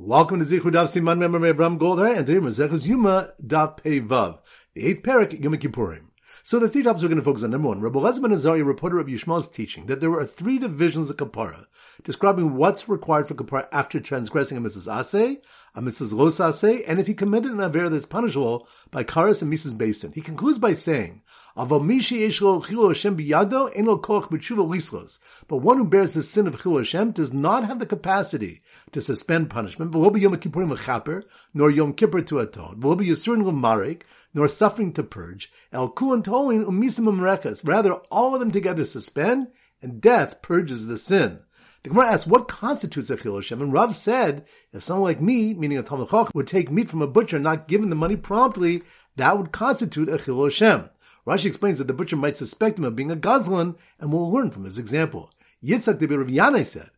Welcome to Zichud Daf Siman Member Abraham Goldar and today Mazechus Yuma Daf Pei Vav, the eighth parak Yom Kippurim. So the three topics we're going to focus on. Number one, Rabbi Lezman Azariah, reporter of Yishmael's teaching that there are three divisions of kapara, describing what's required for kapara after transgressing a Mrs. Aseh, a Mrs. Los Aseh, and if he committed an aver that's punishable by Karas and Mrs. Basin. He concludes by saying, but one who bears the sin of Chilul Hashem does not have the capacity to suspend punishment, nor Yom Kippur to atone, nor suffering to purge, Rather, all of them together suspend, and death purges the sin. The Gemara asks, what constitutes a chilul Hashem? And Rav said, if someone like me, meaning a Talmud would take meat from a butcher, not given the money promptly, that would constitute a chilul Hashem. Rashi explains that the butcher might suspect him of being a gazlan, and will learn from his example. Yitzhak de Rav said,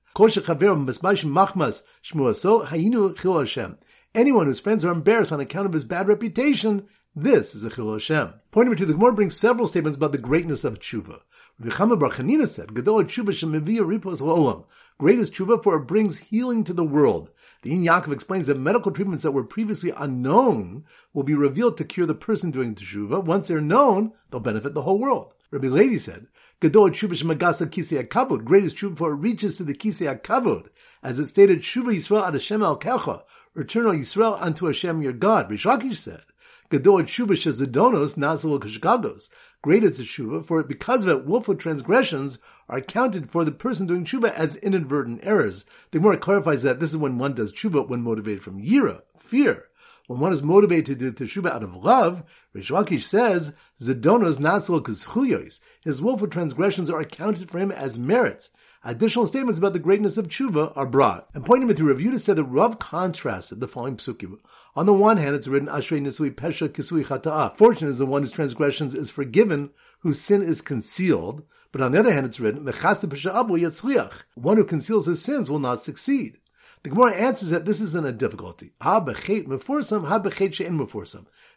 Anyone whose friends are embarrassed on account of his bad reputation, this is a Chilul Hashem. Point number two, the Gemara brings several statements about the greatness of tshuva. Rabbi Bar Chanina said, Gadol tshuva shemiviyah ripos la'olam. Great is tshuva for it brings healing to the world. The Ein Yaakov explains that medical treatments that were previously unknown will be revealed to cure the person doing tshuva. Once they're known, they'll benefit the whole world. Rabbi Levi said, Gadol tshuva shemagasa kisei akavod. greatest tshuva for it reaches to the kisei akavod. As it stated, tshuva Yisrael ad Hashem al kecha. Return, O Yisrael, unto Hashem your God. Rish Lakish said, Gadol tshuva shezidonos nazal kashgagos. Great is the tshuva, for because of it, willful transgressions are accounted for the person doing tshuva as inadvertent errors. The Gemara clarifies that this is when one does tshuva when motivated from yira, fear. When one is motivated to do tshuva out of love, Rish Lakish says, Zidonos nazal kashuyos. His willful transgressions are accounted for him as merits. Additional statements about the greatness of tshuva are brought. And pointing me through Review said that Rav contrasted the following psukim. On the one hand, it's written Ashrei Nisui Pesha Kisui Chata'a. Fortunate is the one whose transgressions is forgiven, whose sin is concealed. But on the other hand, it's written. One who conceals his sins will not succeed. The Gemara answers that this isn't a difficulty.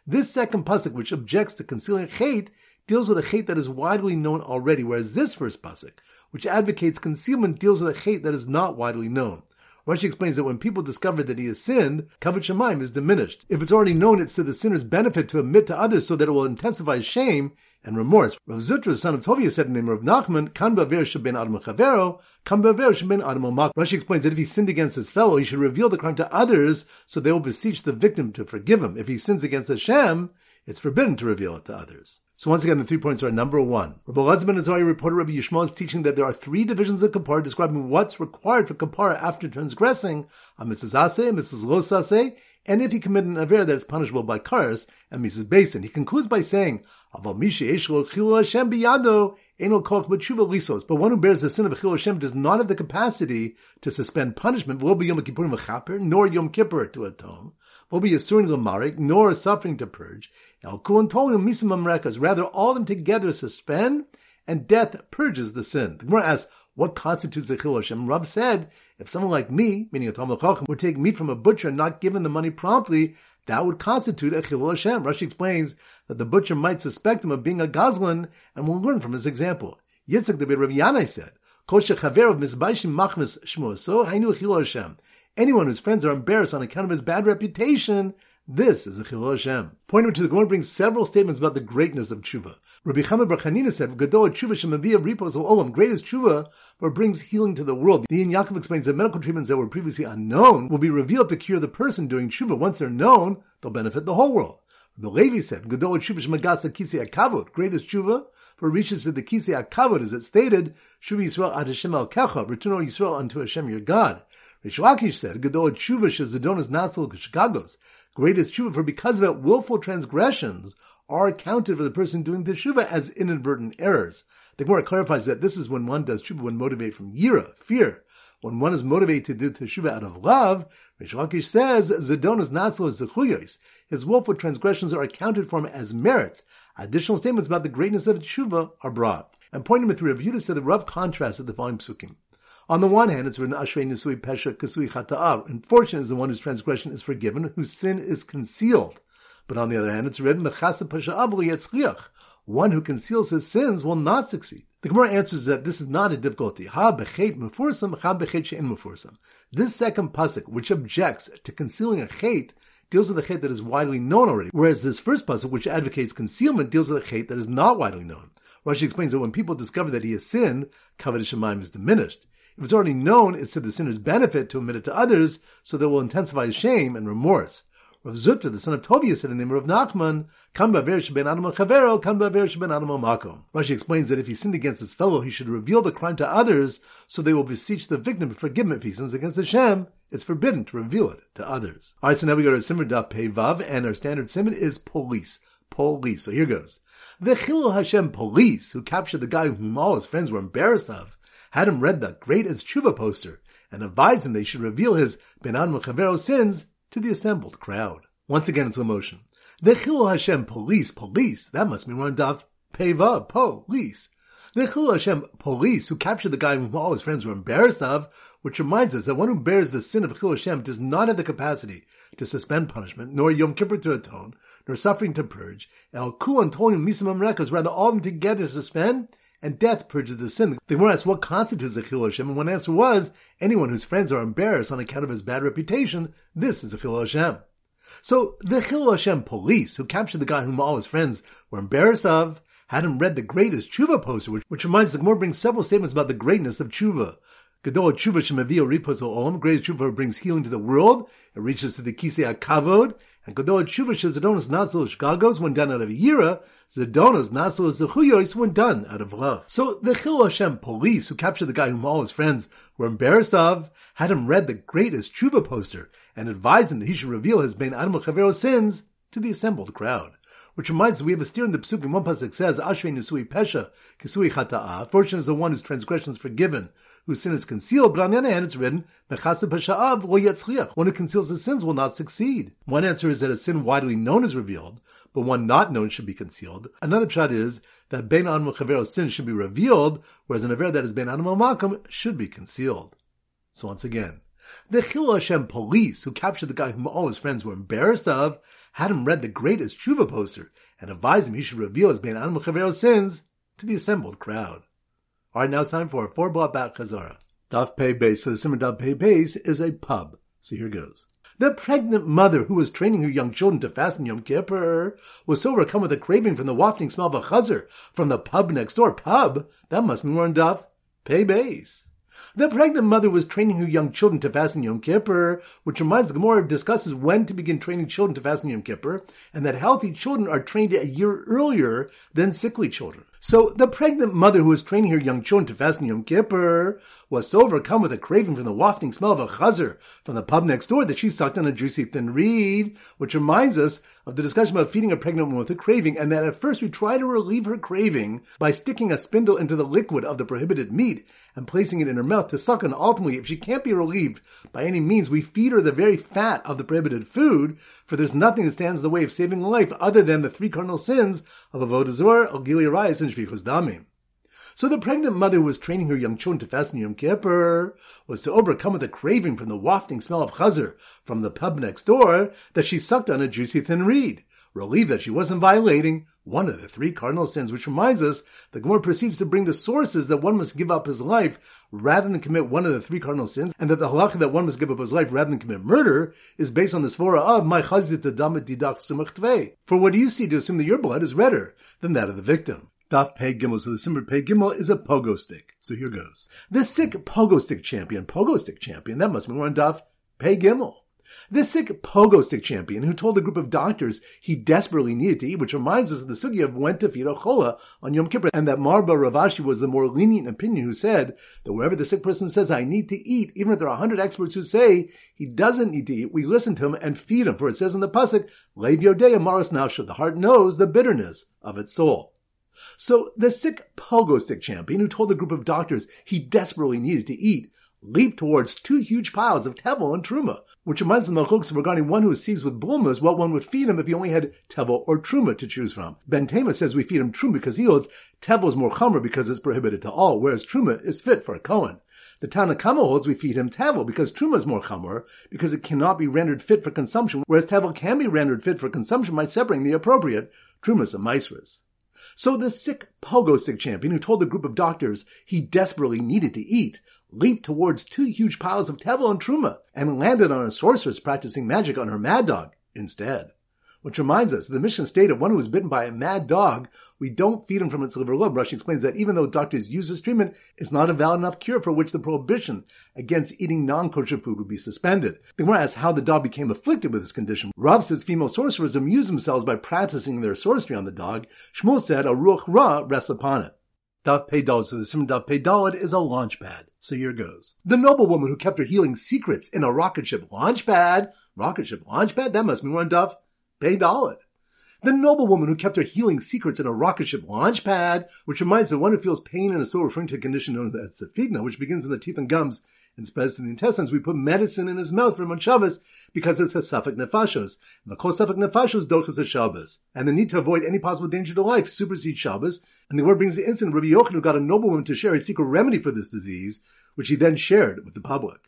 This second pasuk, which objects to concealing chait, deals with a chait that is widely known already, whereas this first pasuk, which advocates concealment, deals with a hate that is not widely known. Rashi explains that when people discover that he has sinned, kavod shemaim is diminished. If it's already known, it's to the sinner's benefit to admit to others so that it will intensify shame and remorse. Rav Zutra, son of Tovia, said in the name of Nachman, Kan sheben adam chavero, kan sheben adam Rashi explains that if he sinned against his fellow, he should reveal the crime to others so they will beseech the victim to forgive him. If he sins against Hashem, it's forbidden to reveal it to others. So once again, the three points are number one. Rabbi Lazman Azari reported Rabbi Yishmael is teaching that there are three divisions of kapara describing what's required for kapara after transgressing a Mrs. Aseh, Mrs. Los Aseh, and if he committed an aver that is punishable by karas and Mrs. Basin. He concludes by saying, Misha. But one who bears the sin of Chilul Hashem does not have the capacity to suspend punishment, will be Yom nor Yom Kippur to atone will be Yisurin Lamarik, nor suffering to purge. El Kuan Tolim. Rather, all of them together suspend, and death purges the sin. The Gemara asks, what constitutes a Chilul Hashem? Rav said, if someone like me, meaning a Talmid Chacham, would take meat from a butcher and not give him the money promptly, that would constitute a Chilul Hashem. Rashi explains that the butcher might suspect him of being a Gazlan, and will learn from his example. Yitzchak the Rabbi Yanai said, Kol shechaver of mizbaishim machmas shmo so hainu Chilul Hashem. Anyone whose friends are embarrassed on account of his bad reputation, this is a Chilul Hashem. Pointing to the Gemara brings several statements about the greatness of tshuva. Rabbi Chama Bar Chanina said, "Gadol tshuva shemavia ripos olam." Greatest tshuva, for brings healing to the world. The Ein Yaakov explains that medical treatments that were previously unknown will be revealed to cure the person doing tshuva. Once they're known, they'll benefit the whole world. Rabbi Levi said, "Gadol tshuva shemagasa kisei akavod." Greatest tshuva, for reaches to the kisei akavod, as it stated, "Shuv Yisrael ad Hashem al kecha." Return, Yisrael, unto Hashem your God. Rish Lakish said, Gadol tshuva shezidonas natsal kishkagos. Greatest tshuva, for because of it, willful transgressions are accounted for the person doing the tshuva as inadvertent errors. The Gemara clarifies that this is when one does tshuva when motivated from yira, fear. When one is motivated to do teshuva out of love, Rish Lakish says, Zidonas natsal zechuyos. His willful transgressions are accounted for him as merits. Additional statements about the greatness of tshuva are brought. And point number three, Rav Yudah said the rough contrast of the following psukim. On the one hand, it's written Ashrei Nisui Pesha Kasui Chata'av. Unfortunate is the one whose transgression is forgiven, whose sin is concealed. But on the other hand, it's written Mechasa Pesha Abu Yetzliach. One who conceals his sins will not succeed. The Gemara answers that this is not a difficulty. Ha bechet mufursam, ha bechet she'en mufursam. This second pasuk, which objects to concealing a chet, deals with a chet that is widely known already, whereas this first pasuk, which advocates concealment, deals with a chet that is not widely known. Rashi explains that when people discover that he has sinned, kavod is diminished. If it's already known, it's to the sinner's benefit to admit it to others, so that will intensify shame and remorse. Rav Zutra, the son of Tobias, said in the name of Nachman, Kam ba'ver sheben adam chavero, kam adam makom. Rashi explains that if he sinned against his fellow, he should reveal the crime to others, so they will beseech the victim to forgive him if he sins against Hashem. It's forbidden to reveal it to others. Alright, so now we go to Simmer Daf Pei Vav, and our standard simon is police. Police. So here goes. The Chilul Hashem police, who captured the guy whom all his friends were embarrassed of, had him read the Great as Tshuva poster, and advised him they should reveal his Ben Adam sins to the assembled crowd. Once again in slow motion. The Chilul Hashem police, police, that must mean one daf peva, police. The Chilul Hashem police who captured the guy whom all his friends were embarrassed of, which reminds us that one who bears the sin of Chilul Hashem does not have the capacity to suspend punishment, nor Yom Kippur to atone, nor suffering to purge. El Ku Antonim Misamam Rekas, rather all them together to suspend, and death purges the sin. The Gemara asked what constitutes a Chilul Hashem, and one answer was, anyone whose friends are embarrassed on account of his bad reputation, this is a Chilul Hashem. So the Chilul Hashem police, who captured the guy whom all his friends were embarrassed of, had him read the greatest tshuva poster, which, which reminds the Gemara brings several statements about the greatness of tshuva. Gadol tshuva shemavio ripos olam, greatest tshuva brings healing to the world. It reaches to the kisei kavod, and Gadol tshuva shezadonos natzal shgagos when done out of yira, zadonos natzal zechuyos when done out of love. So the Chilul Hashem police, who captured the guy whom all his friends were embarrassed of, had him read the greatest tshuva poster and advised him that he should reveal his Ben Adam Chavero sins to the assembled crowd. Which reminds us, we have a steer in the Psukim, one pasuk says, Ashrei Nisui Pesha, Kisui Chata'a. Fortunate is the one whose transgression is forgiven, whose sin is concealed, but on the other hand, it's written, Mechasa Pesha'av lo yetzliach. One who conceals his sins will not succeed. One answer is that a sin widely known is revealed, but one not known should be concealed. Another shot is that Ben Adam Chavero's sin should be revealed, whereas an aver that is Ben Adam Makam should be concealed. So once again, the Chilul Hashem police, who captured the guy whom all his friends were embarrassed of, had him read the greatest tshuva poster and advised him he should reveal his Ben Adam Chavero's sins to the assembled crowd. All right, now it's time for a four block back chazara. Daf Pei Beis. So the Simmer Daf Pei Beis is a pub. So here goes. The pregnant mother who was training her young children to fast in Yom Kippur was so overcome with a craving from the wafting smell of a from the pub next door. Pub? That must mean we're in Daf Pei Beis. The pregnant mother was training her young children to fast in Yom Kippur, which reminds Gemara discusses when to begin training children to fast in Yom Kippur, and that healthy children are trained a year earlier than sickly children. So the pregnant mother who was training her young children to fast in Yom Kippur was so overcome with a craving from the wafting smell of a chazer from the pub next door that she sucked on a juicy thin reed, which reminds us of the discussion about feeding a pregnant woman with a craving, and that at first we try to relieve her craving by sticking a spindle into the liquid of the prohibited meat and placing it in her mouth to suck, and ultimately, if she can't be relieved by any means, we feed her the very fat of the prohibited food, for there's nothing that stands in the way of saving life other than the three cardinal sins of Avodah Zorah, Ogili and Shfichus Damim. So the pregnant mother who was training her young children to fast in Yom Kippur was to overcome with a craving from the wafting smell of chazer from the pub next door that she sucked on a juicy thin reed, relieved that she wasn't violating one of the three cardinal sins, which reminds us the Gemara proceeds to bring the sources that one must give up his life rather than commit one of the three cardinal sins, and that the halacha that one must give up his life rather than commit murder is based on the svara of my chazit didak sumach For what do you see to assume that your blood is redder than that of the victim? Daf Pei Gimel. So the Simmer Pei Gimel is a pogo stick. So here goes. The sick pogo stick champion, pogo stick champion, that must mean we're on Daf Pei Gimel. This sick pogo stick champion who told a group of doctors he desperately needed to eat, which reminds us of the sugi of when to feed a chola on Yom Kippur, and that Mar bar Rav Ashi was the more lenient opinion who said that wherever the sick person says, I need to eat, even if there are a hundred experts who say he doesn't need to eat, we listen to him and feed him, for it says in the Pasuk, Lev Yodea Maris Nausha, the heart knows the bitterness of its soul. So the sick pogo stick champion who told a group of doctors he desperately needed to eat leaped towards two huge piles of tevel and truma, which reminds the Malchuks regarding one who is seized with bulmus what one would feed him if he only had tevel or truma to choose from. Ben Tema says we feed him truma because he holds tevel is more chomer because it's prohibited to all, whereas truma is fit for a Kohen. The Tanna Kamma holds we feed him tevel because truma is more chomer because it cannot be rendered fit for consumption, whereas tevel can be rendered fit for consumption by separating the appropriate trumas and maisras. So the sick pogo stick champion who told the group of doctors he desperately needed to eat leaped towards two huge piles of tevel and truma and landed on a sorceress practicing magic on her mad dog instead. Which reminds us, the Mishnah stated one who was bitten by a mad dog, we don't feed him from its liver lobe. Rashi explains that even though doctors use this treatment, it's not a valid enough cure for which the prohibition against eating non-kosher food would be suspended. The Gemara asks how the dog became afflicted with this condition. Rav says female sorcerers amuse themselves by practicing their sorcery on the dog. Shmuel said a ruach ra rests upon it. Daf Pei Daled, so the Simon Daf Pei Daled is a launch pad. So here goes. The noblewoman who kept her healing secrets in a rocket ship launch pad. Rocket ship launch pad? That must be one Daf Pei Daled. The noblewoman who kept her healing secrets in a rocket ship launch pad, which reminds the one who feels pain in a sore referring to a condition known as sephigna, which begins in the teeth and gums and spreads to the intestines. We put medicine in his mouth for Shabbos because it's safek nefashos. The kol safek nefashos dochas Shabbos. And the need to avoid any possible danger to life supersedes Shabbos. And the word brings the incident of Rabbi Yochanan who got a noblewoman to share a secret remedy for this disease, which he then shared with the public.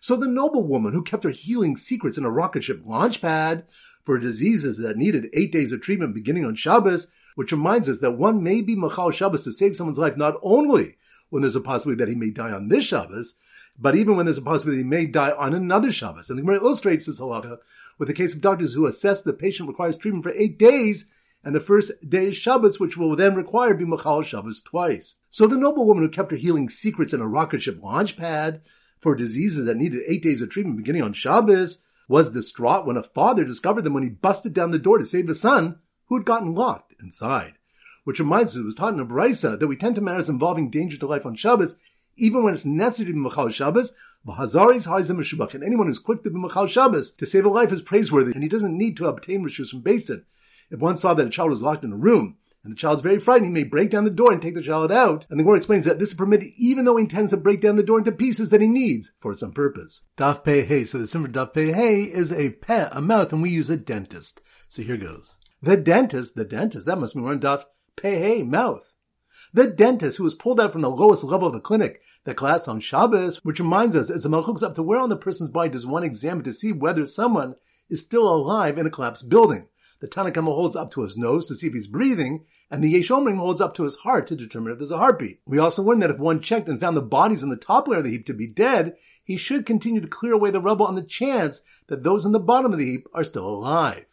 So the noblewoman who kept her healing secrets in a rocket ship launch pad for diseases that needed eight days of treatment beginning on Shabbos, which reminds us that one may be Machal Shabbos to save someone's life not only when there's a possibility that he may die on this Shabbos, but even when there's a possibility he may die on another Shabbos. And the Gemara illustrates this halacha with the case of doctors who assess the patient requires treatment for eight days, and the first day is Shabbos, which will then require be Machal Shabbos twice. So the noble woman who kept her healing secrets in a rocket ship launch pad for diseases that needed eight days of treatment beginning on Shabbos was distraught when a father discovered them when he busted down the door to save his son, who had gotten locked inside. Which reminds us, it was taught in a that we tend to matters involving danger to life on Shabbos even when it's necessary to be Machal Shabbos, V'hazaris ha'izim meshubach, and anyone who's quick to be Machal Shabbos to save a life is praiseworthy, and he doesn't need to obtain rishus from Basin. If one saw that a child was locked in a room, and the child's very frightened, he may break down the door and take the child out. And the Gemara explains that this is permitted even though he intends to break down the door into pieces that he needs for some purpose. Daf Pei Hey. So the simmer Daf Pei Hey is a peh, a mouth, and we use a dentist. So here goes. The dentist, the dentist, that must be one Daf Pei Hey, mouth the dentist who was pulled out from the lowest level of the clinic that collapsed on Shabbos, which reminds us, as the malchuk's up to where on the person's body does one examine to see whether someone is still alive in a collapsed building. The Tanakh holds up to his nose to see if he's breathing, and the Yesh holds up to his heart to determine if there's a heartbeat. We also learned that if one checked and found the bodies in the top layer of the heap to be dead, he should continue to clear away the rubble on the chance that those in the bottom of the heap are still alive.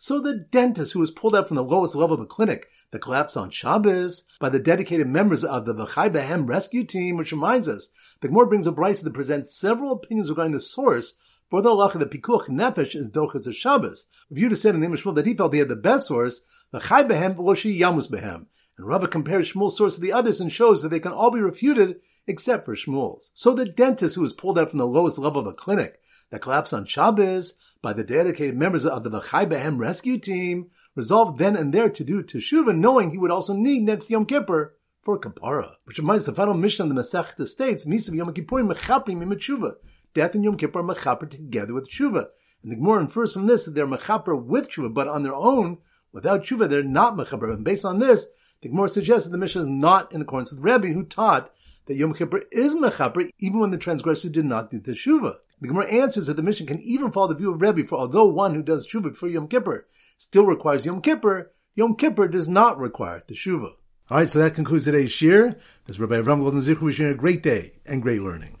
So the dentist who was pulled out from the lowest level of the clinic that collapsed on Shabbos by the dedicated members of the V'chai Behem rescue team, which reminds us, the Gemara brings a brisa that presents several opinions regarding the source for the halacha that pikuach nefesh is dochas of Shabbos. Reviewed to say in the name of Shmuel that he felt he had the best source, V'chai Behem v'loshi yamus behem. And Rava compares Shmuel's source to the others and shows that they can all be refuted except for Shmuel's. So the dentist who was pulled out from the lowest level of the clinic that collapsed on Shabbos by the dedicated members of the V'chai Behem rescue team, resolved then and there to do teshuvah, knowing he would also need next Yom Kippur for kapara. Which reminds the final Mishnah of the Masechta states, Misav Yom Kippurim mechaprim im Death and Yom Kippur are mechaper together with tshuva. And the Gemara infers from this that they're mechaper with tshuva, but on their own, without tshuva, they're not mechaper. And based on this, the Gemara suggests that the Mishnah is not in accordance with Rebbe, who taught that Yom Kippur is mechaper even when the transgressor did not do teshuva. The Gemara answers that the Mishnah can even follow the view of Rebbe, for although one who does teshuva for Yom Kippur still requires Yom Kippur, Yom Kippur does not require teshuva. All right, so that concludes today's shiur. This is Rabbi Avram Golden Zichu wishing you a great day and great learning.